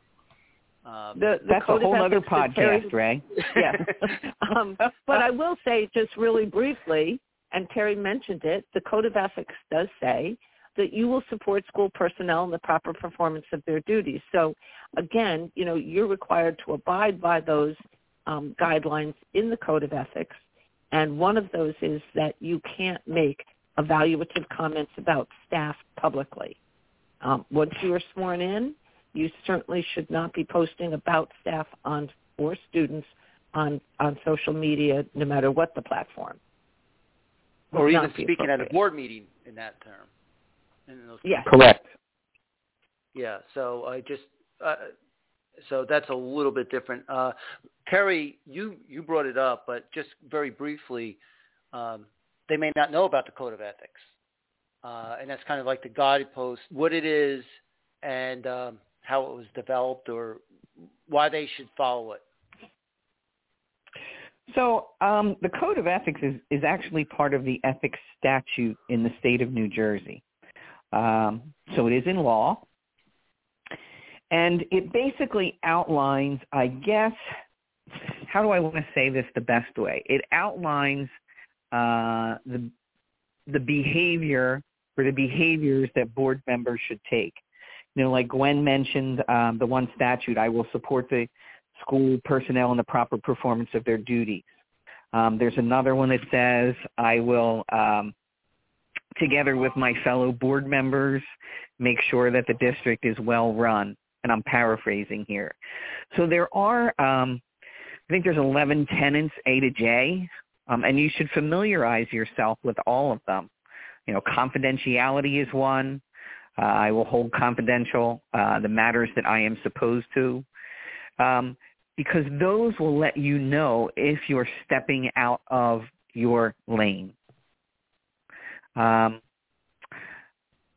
Um, the, the That's a whole other podcast, Ray. <laughs> yes. <laughs> um, but I will say just really briefly, and Terry mentioned it, the Code of Ethics does say that you will support school personnel in the proper performance of their duties. So again, you know, you're required to abide by those um, guidelines in the Code of Ethics. And one of those is that you can't make evaluative comments about staff publicly. Um, once you are sworn in, you certainly should not be posting about staff on or students on on social media, no matter what the platform. Or even speaking at a board meeting in that term. In those yes. Correct. Yeah. So I just uh, so that's a little bit different. Uh, Terry, you you brought it up, but just very briefly, um, they may not know about the code of ethics, uh, and that's kind of like the guidepost, what it is, and um, how it was developed or why they should follow it? So um, the Code of Ethics is, is actually part of the ethics statute in the state of New Jersey. Um, so it is in law. And it basically outlines, I guess, how do I want to say this the best way? It outlines uh, the, the behavior or the behaviors that board members should take you know, like Gwen mentioned, um, the one statute, I will support the school personnel in the proper performance of their duties. Um, there's another one that says I will, um, together with my fellow board members, make sure that the district is well run. And I'm paraphrasing here. So there are, um, I think there's 11 tenants, A to J, um, and you should familiarize yourself with all of them. You know, confidentiality is one. Uh, I will hold confidential uh, the matters that I am supposed to, um, because those will let you know if you're stepping out of your lane. Um,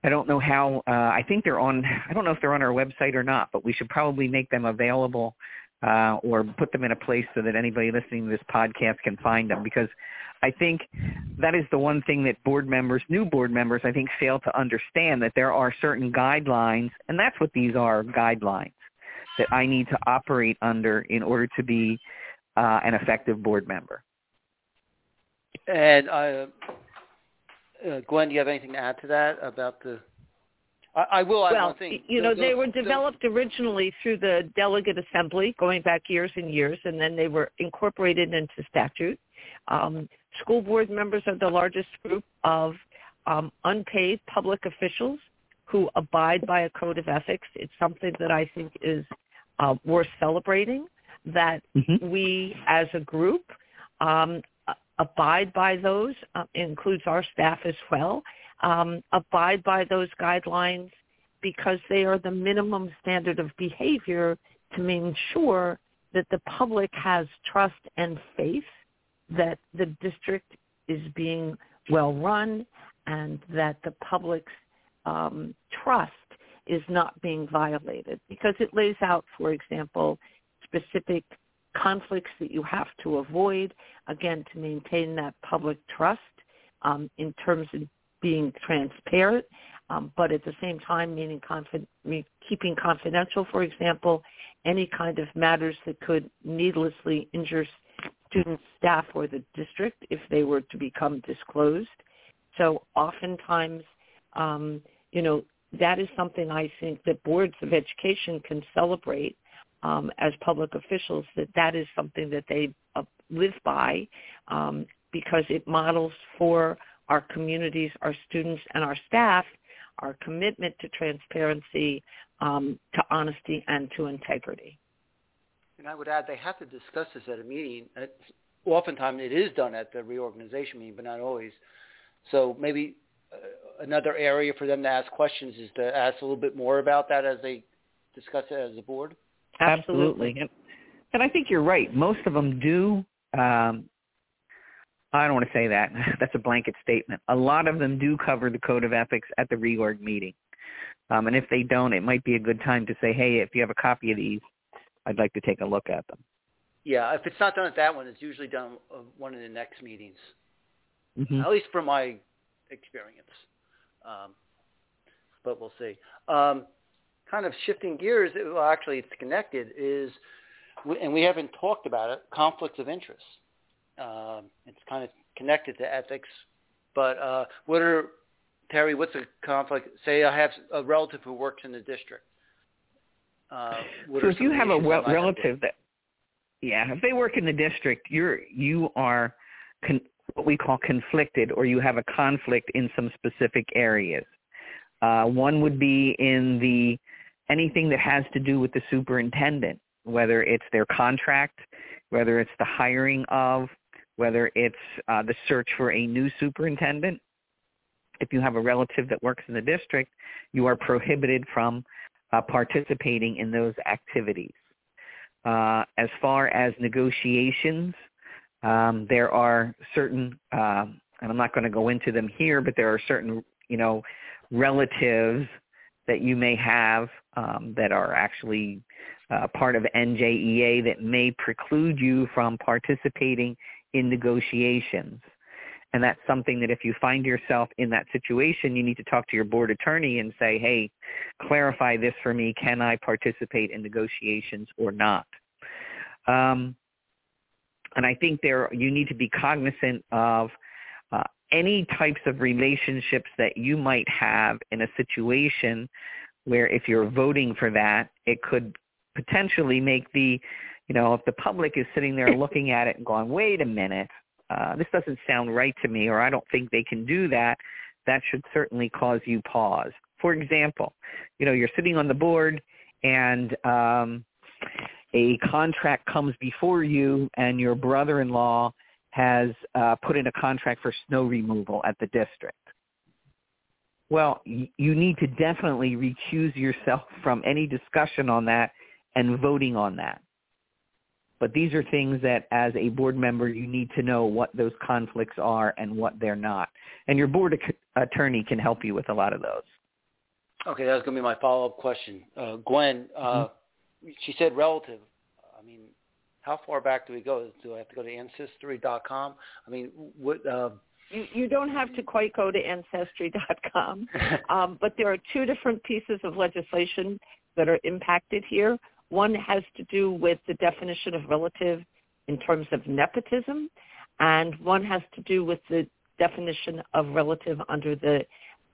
I don't know how. Uh, I think they're on. I don't know if they're on our website or not, but we should probably make them available uh, or put them in a place so that anybody listening to this podcast can find them because I think that is the one thing that board members, new board members, I think fail to understand that there are certain guidelines, and that's what these are, guidelines, that I need to operate under in order to be uh, an effective board member. And uh, uh, Gwen, do you have anything to add to that about the I, I will add well, one thing. you know, Those- they were those- developed originally through the delegate assembly, going back years and years, and then they were incorporated into statute. Um, school board members are the largest group of um, unpaid public officials who abide by a code of ethics. It's something that I think is uh, worth celebrating. That Mhm. we, as a group, um, abide by those. Uh, includes our staff as well. Um, abide by those guidelines because they are the minimum standard of behavior to ensure that the public has trust and faith that the district is being well run and that the public's um, trust is not being violated. Because it lays out, for example, specific conflicts that you have to avoid, again, to maintain that public trust um, in terms of being transparent, um, but at the same time meaning confi- keeping confidential, for example, any kind of matters that could needlessly injure students, staff, or the district if they were to become disclosed. So oftentimes, um, you know, that is something I think that boards of education can celebrate um, as public officials, that that is something that they uh, live by um, because it models for our communities, our students, and our staff our commitment to transparency, um, to honesty, and to integrity. And I would add they have to discuss this at a meeting. It's, oftentimes it is done at the reorganization meeting, but not always. So maybe uh, another area for them to ask questions is to ask a little bit more about that as they discuss it as a board. Absolutely. And, and I think you're right. Most of them do. Um, I don't want to say that. <laughs> That's a blanket statement. A lot of them do cover the code of ethics at the reorg meeting. Um, and if they don't, it might be a good time to say, hey, if you have a copy of these, I'd like to take a look at them. Yeah, if it's not done at that one, it's usually done uh, one of the next meetings, Mhm. at least from my experience. Um, but we'll see. Um, kind of shifting gears, well, actually it's connected, is, and we haven't talked about it, conflicts of interest. Um, it's kind of connected to ethics, but uh, what are Terry? What's a conflict? Say I have a relative who works in the district. Uh, so if you have a issues I have relative that, yeah, if they work in the district, you're you are con- what we call conflicted, or you have a conflict in some specific areas. Uh, one would be in the anything that has to do with the superintendent, whether it's their contract, whether it's the hiring of, whether it's uh, the search for a new superintendent. If you have a relative that works in the district, you are prohibited from uh, participating in those activities. Uh, as far as negotiations, um, there are certain, um, and I'm not going to go into them here, but there are certain, you know, relatives that you may have um, that are actually uh, part of NJEA that may preclude you from participating in negotiations. And that's something that if you find yourself in that situation, you need to talk to your board attorney and say, hey, clarify this for me. Can I participate in negotiations or not? Um, and I think there you need to be cognizant of uh, any types of relationships that you might have in a situation where if you're voting for that, it could potentially make the, you know, if the public is sitting there <laughs> looking at it and going, wait a minute, uh, this doesn't sound right to me, or I don't think they can do that, that should certainly cause you pause. For example, you know, you're sitting on the board and um, a contract comes before you and your brother-in-law has uh, put in a contract for snow removal at the district. Well, you need to definitely recuse yourself from any discussion on that and voting on that. But these are things that as a board member, you need to know what those conflicts are and what they're not. And your board ac- attorney can help you with a lot of those. Okay, that was going to be my follow-up question. Uh, Gwen, uh, she said relative. I mean, how far back do we go? Do I have to go to ancestry.com? I mean, what? Uh, You, you don't have to quite go to ancestry.com, <laughs> um, but there are two different pieces of legislation that are impacted here. One has to do with the definition of relative in terms of nepotism, and one has to do with the definition of relative under the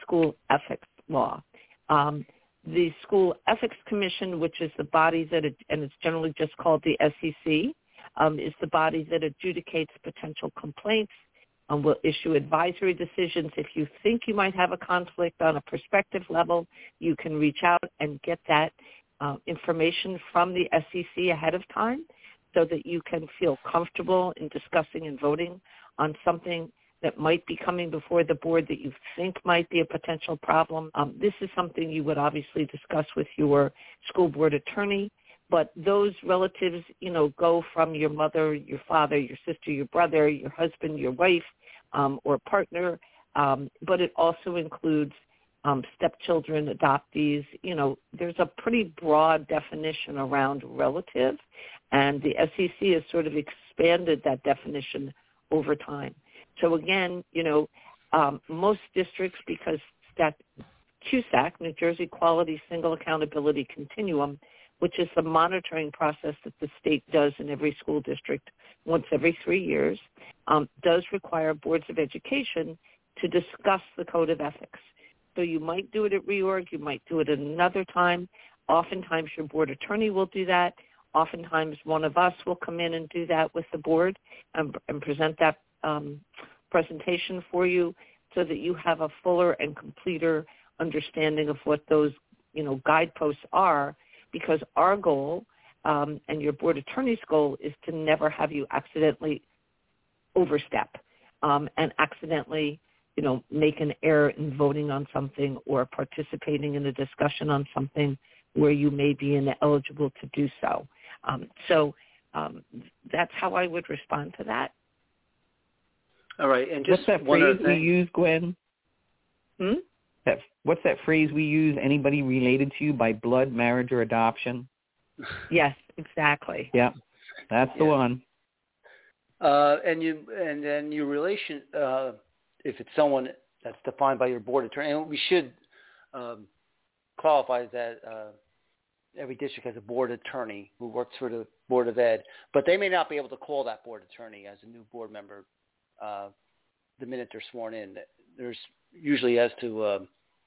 school ethics law. Um, the School Ethics Commission, which is the body that, it, and it's generally just called the SEC, um, is the body that adjudicates potential complaints and will issue advisory decisions. If you think you might have a conflict on a prospective level, you can reach out and get that uh, information from the SEC ahead of time so that you can feel comfortable in discussing and voting on something that might be coming before the board that you think might be a potential problem. Um, this is something you would obviously discuss with your school board attorney, but those relatives, you know, go from your mother, your father, your sister, your brother, your husband, your wife, um, or partner, um, but it also includes um, stepchildren, adoptees. You know, there's a pretty broad definition around relative, and the SEC has sort of expanded that definition over time. So again, you know, um, most districts, because that QSAC, New Jersey Quality Single Accountability Continuum, which is the monitoring process that the state does in every school district once every three years, um, does require boards of education to discuss the code of ethics. So you might do it at reorg, you might do it at another time. Oftentimes your board attorney will do that. Oftentimes one of us will come in and do that with the board and, and present that um, presentation for you so that you have a fuller and completer understanding of what those you know guideposts are because our goal um, and your board attorney's goal is to never have you accidentally overstep um, and accidentally you know make an error in voting on something or participating in a discussion on something where you may be ineligible to do so. Um, so um, that's how I would respond to that. All right, and just what's that one phrase other we use, Gwen? Hmm? That what's that phrase we use? Anybody related to you by blood, marriage, or adoption? Yes, exactly. Yeah, that's the Yeah. one. Uh, and you and then your relation, uh, if it's someone that's defined by your board attorney, and we should um, qualify that uh, every district has a board attorney who works for the board of ed, but they may not be able to call that board attorney as a new board member uh, the minute they're sworn in. There's usually, as to uh,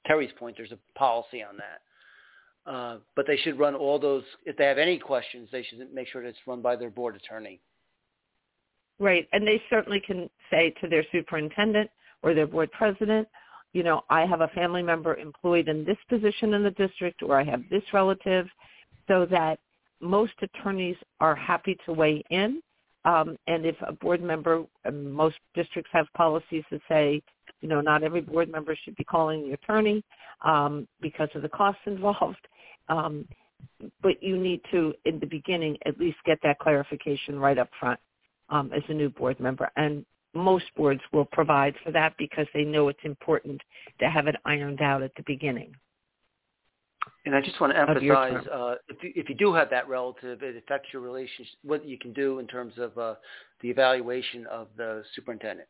Terry's point, there's a policy on that. Uh, but they should run all those. If they have any questions, they should make sure that it's run by their board attorney. Right, and they certainly can say to their superintendent or their board president, you know, I have a family member employed in this position in the district or I have this relative so that most attorneys are happy to weigh in. Um, and if a board member, most districts have policies that say, you know, not every board member should be calling the attorney um, because of the costs <laughs> involved. Um, but you need to, in the beginning, at least get that clarification right up front um, as a new board member. And most boards will provide for that because they know it's important to have it ironed out at the beginning. And I just want to emphasize, uh, if, you, if you do have that relative, it affects your relationship, what you can do in terms of uh, the evaluation of the superintendent.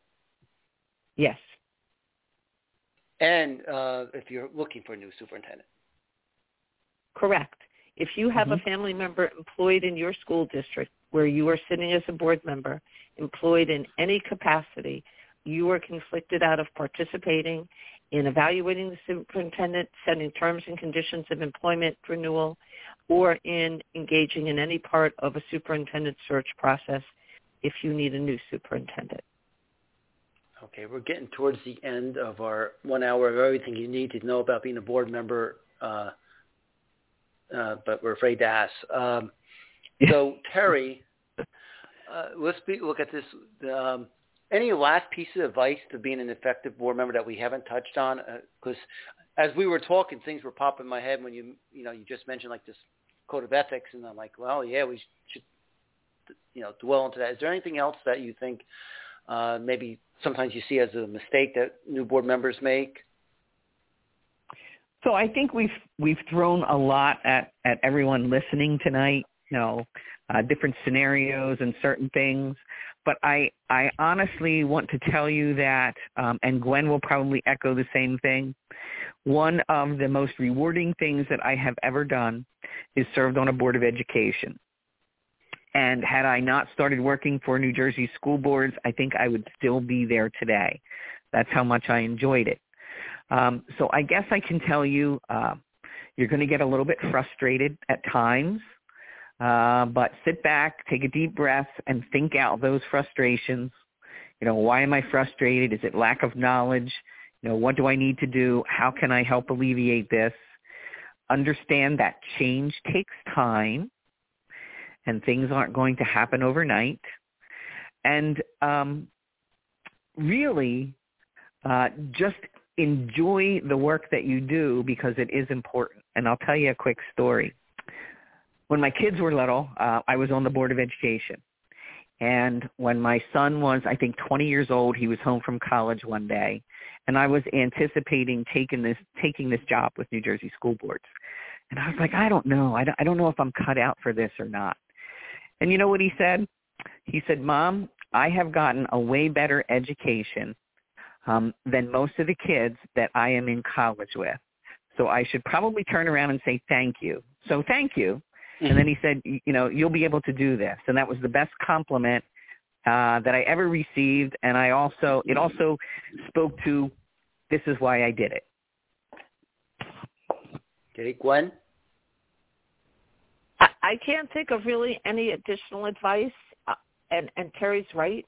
Yes. And uh, if you're looking for a new superintendent. Correct. If you have Mhm. a family member employed in your school district where you are sitting as a board member, employed in any capacity, you are conflicted out of participating in evaluating the superintendent, setting terms and conditions of employment renewal, or in engaging in any part of a superintendent search process if you need a new superintendent. Okay, we're getting towards the end of our one hour of everything you need to know about being a board member, uh, uh, but we're afraid to ask. Um, so Terry, uh, let's be, look at this. Um, any last piece of advice to being an effective board member that we haven't touched on? Because as we were talking, things were popping in my head when you you know you just mentioned like this code of ethics, and I'm like, well, yeah, we should you know dwell into that. Is there anything else that you think uh, maybe sometimes you see as a mistake that new board members make? So I think we've we've thrown a lot at at everyone listening tonight. You know, uh, different scenarios and certain things. But I I honestly want to tell you that, um, and Gwen will probably echo the same thing. One of the most rewarding things that I have ever done is served on a board of education. And had I not started working for New Jersey school boards, I think I would still be there today. That's how much I enjoyed it. Um, so I guess I can tell you uh, you're going to get a little bit frustrated at times, uh, but sit back, take a deep breath, and think out those frustrations. You know, why am I frustrated? Is it lack of knowledge? You know, what do I need to do? How can I help alleviate this? Understand that change takes time and things aren't going to happen overnight. And um, really, uh, just enjoy the work that you do because it is important. And I'll tell you a quick story. When my kids were little, uh, I was on the Board of Education. And when my son was, I think, 20 years old, he was home from college one day, and I was anticipating taking this taking this job with New Jersey school boards. And I was like, I don't know. I don't, I don't know if I'm cut out for this or not. And you know what he said? He said, Mom, I have gotten a way better education um, than most of the kids that I am in college with. So I should probably turn around and say thank you. So thank you. Mm-hmm. And then he said, you know, you'll be able to do this. And that was the best compliment uh, that I ever received. And I also, it also spoke to, this is why I did it. Okay, Gwen? I, I can't think of really any additional advice. Uh, and, and Terry's right.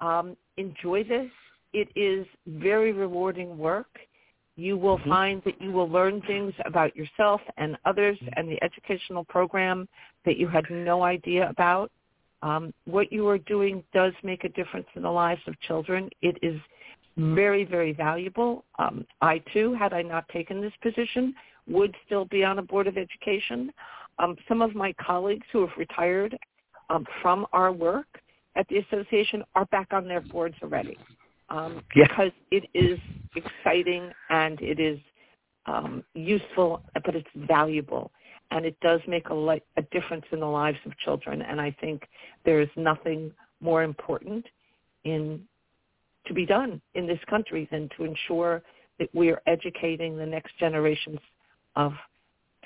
Um, enjoy this. It is very rewarding work. You will mm-hmm. find that you will learn things about yourself and others mm-hmm. and the educational program that you had no idea about. Um, what you are doing does make a difference in the lives of children. It is very, very valuable. Um, I too, had I not taken this position, would still be on a board of education. Um, some of my colleagues who have retired um, from our work at the association are back on their boards already um, yeah. because it is exciting and it is um, useful, but it's valuable. And it does make a, li- a difference in the lives of children. And I think there is nothing more important in to be done in this country than to ensure that we are educating the next generations of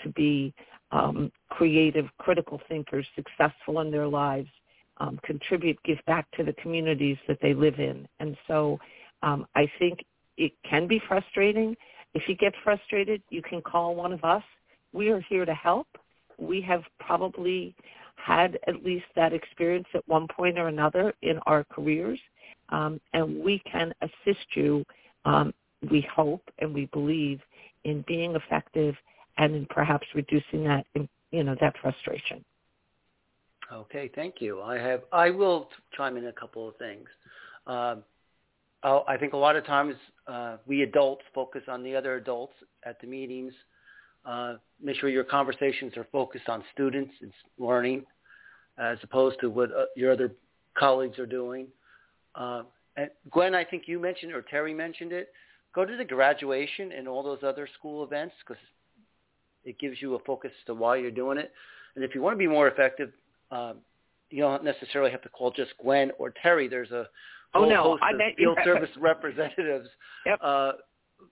to be um, creative, critical thinkers, successful in their lives, um, contribute, give back to the communities that they live in. And so um, I think it can be frustrating. If you get frustrated, you can call one of us. We are here to help. We have probably had at least that experience at one point or another in our careers, um, and we can assist you. Um, we hope and we believe in being effective and in perhaps reducing that, you know, that frustration. Okay, thank you. I have. I will chime in a couple of things. Um, I think a lot of times uh, we adults focus on the other adults at the meetings. Uh, make sure your conversations are focused on students and learning, as opposed to what uh, your other colleagues are doing. Uh, and Gwen, I think you mentioned or Terry mentioned it. Go to the graduation and all those other school events because it gives you a focus to why you're doing it. And if you want to be more effective, um, you don't necessarily have to call just Gwen or Terry. There's a oh, whole no, host I of meant, field service <laughs> representatives yep. uh,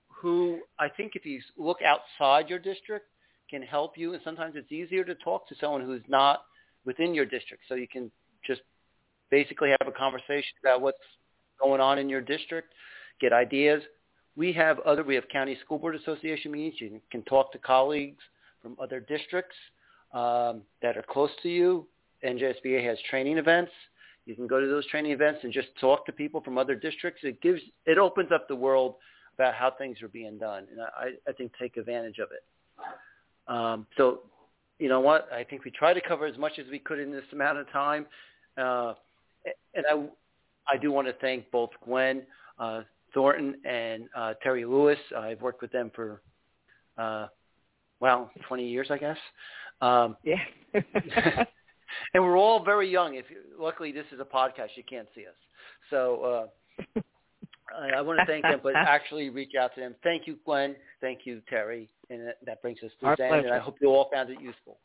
who I think if you look outside your district can help you. And sometimes it's easier to talk to someone who's not within your district. So you can just basically have a conversation about what's going on in your district, get ideas. We have other, we have county school board association meetings. You can talk to colleagues from other districts um, that are close to you. NJSBA has training events. You can go to those training events and just talk to people from other districts. It gives, it opens up the world about how things are being done, and I, I think take advantage of it. Um, so, you know what? I think we try to cover as much as we could in this amount of time, uh, and I, I do want to thank both Gwen uh, Thornton and uh, Terry Lewis. I've worked with them for, uh, well, 20 years, I guess. Um, yeah. <laughs> and we're all very young. If luckily this is a podcast, you can't see us. So uh, I, I want to thank them, but <laughs> actually reach out to them. Thank you, Gwen. Thank you, Terry. And that, that brings us to Our the end. And I hope you all found it useful.